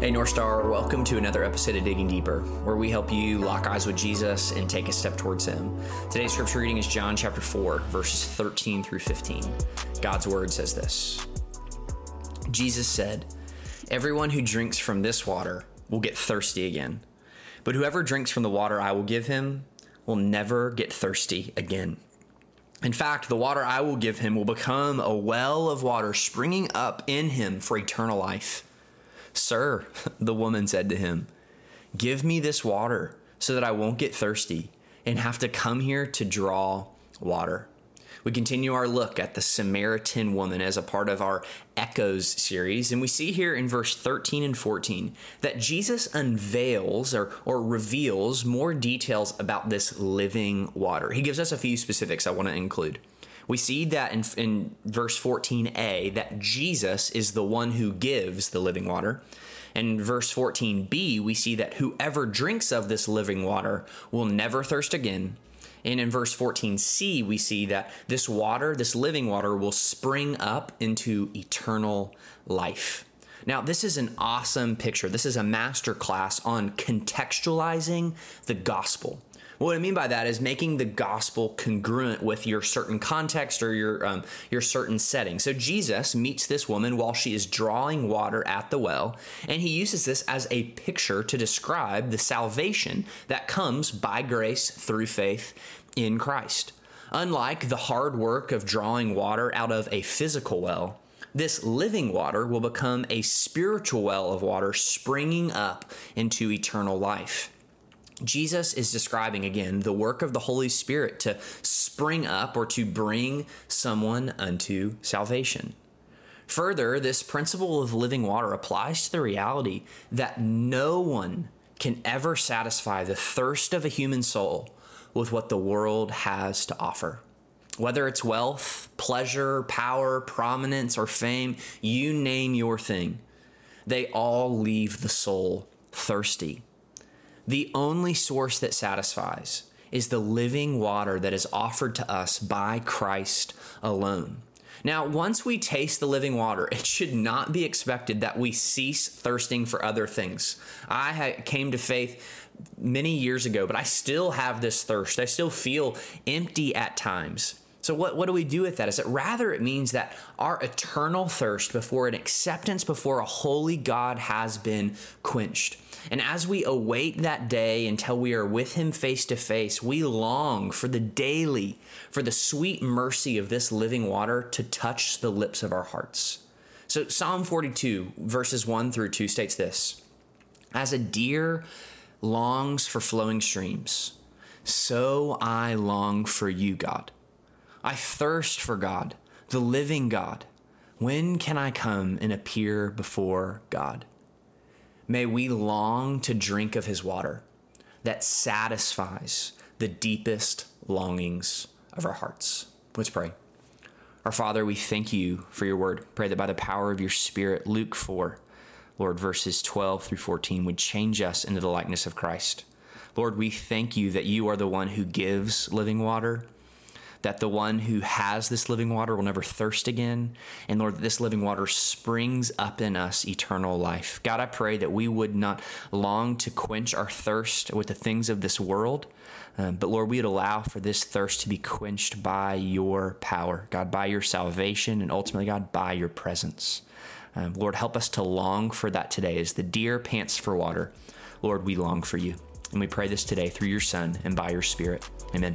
Hey, North Star, welcome to another episode of Digging Deeper, where we help you lock eyes with Jesus and take a step towards Him. Today's scripture reading is John chapter 4, verses 13 through 15. God's word says this Jesus said, Everyone who drinks from this water will get thirsty again, but whoever drinks from the water I will give him will never get thirsty again. In fact, the water I will give him will become a well of water springing up in him for eternal life. Sir, the woman said to him, Give me this water so that I won't get thirsty and have to come here to draw water. We continue our look at the Samaritan woman as a part of our Echoes series, and we see here in verse 13 and 14 that Jesus unveils or, or reveals more details about this living water. He gives us a few specifics I want to include. We see that in, in verse 14a that Jesus is the one who gives the living water. In verse 14b, we see that whoever drinks of this living water will never thirst again and in verse 14c, we see that this water, this living water, will spring up into eternal life. Now, this is an awesome picture. This is a master class on contextualizing the gospel. What I mean by that is making the gospel congruent with your certain context or your um, your certain setting. So Jesus meets this woman while she is drawing water at the well, and he uses this as a picture to describe the salvation that comes by grace through faith in Christ. Unlike the hard work of drawing water out of a physical well, this living water will become a spiritual well of water springing up into eternal life. Jesus is describing again the work of the Holy Spirit to spring up or to bring someone unto salvation. Further, this principle of living water applies to the reality that no one can ever satisfy the thirst of a human soul with what the world has to offer. Whether it's wealth, pleasure, power, prominence, or fame, you name your thing, they all leave the soul thirsty. The only source that satisfies is the living water that is offered to us by Christ alone. Now, once we taste the living water, it should not be expected that we cease thirsting for other things. I came to faith many years ago, but I still have this thirst. I still feel empty at times. So what, what do we do with that? Is it rather it means that our eternal thirst before an acceptance before a holy God has been quenched. And as we await that day until we are with him face to face, we long for the daily, for the sweet mercy of this living water to touch the lips of our hearts. So Psalm 42 verses 1 through 2 states this: As a deer longs for flowing streams, so I long for you, God. I thirst for God, the living God. When can I come and appear before God? May we long to drink of his water that satisfies the deepest longings of our hearts. Let's pray. Our Father, we thank you for your word. Pray that by the power of your Spirit, Luke 4, Lord, verses 12 through 14, would change us into the likeness of Christ. Lord, we thank you that you are the one who gives living water that the one who has this living water will never thirst again. And Lord, that this living water springs up in us eternal life. God, I pray that we would not long to quench our thirst with the things of this world. Um, but Lord, we would allow for this thirst to be quenched by your power, God, by your salvation, and ultimately, God, by your presence. Um, Lord, help us to long for that today as the deer pants for water. Lord, we long for you. And we pray this today through your Son and by your Spirit. Amen.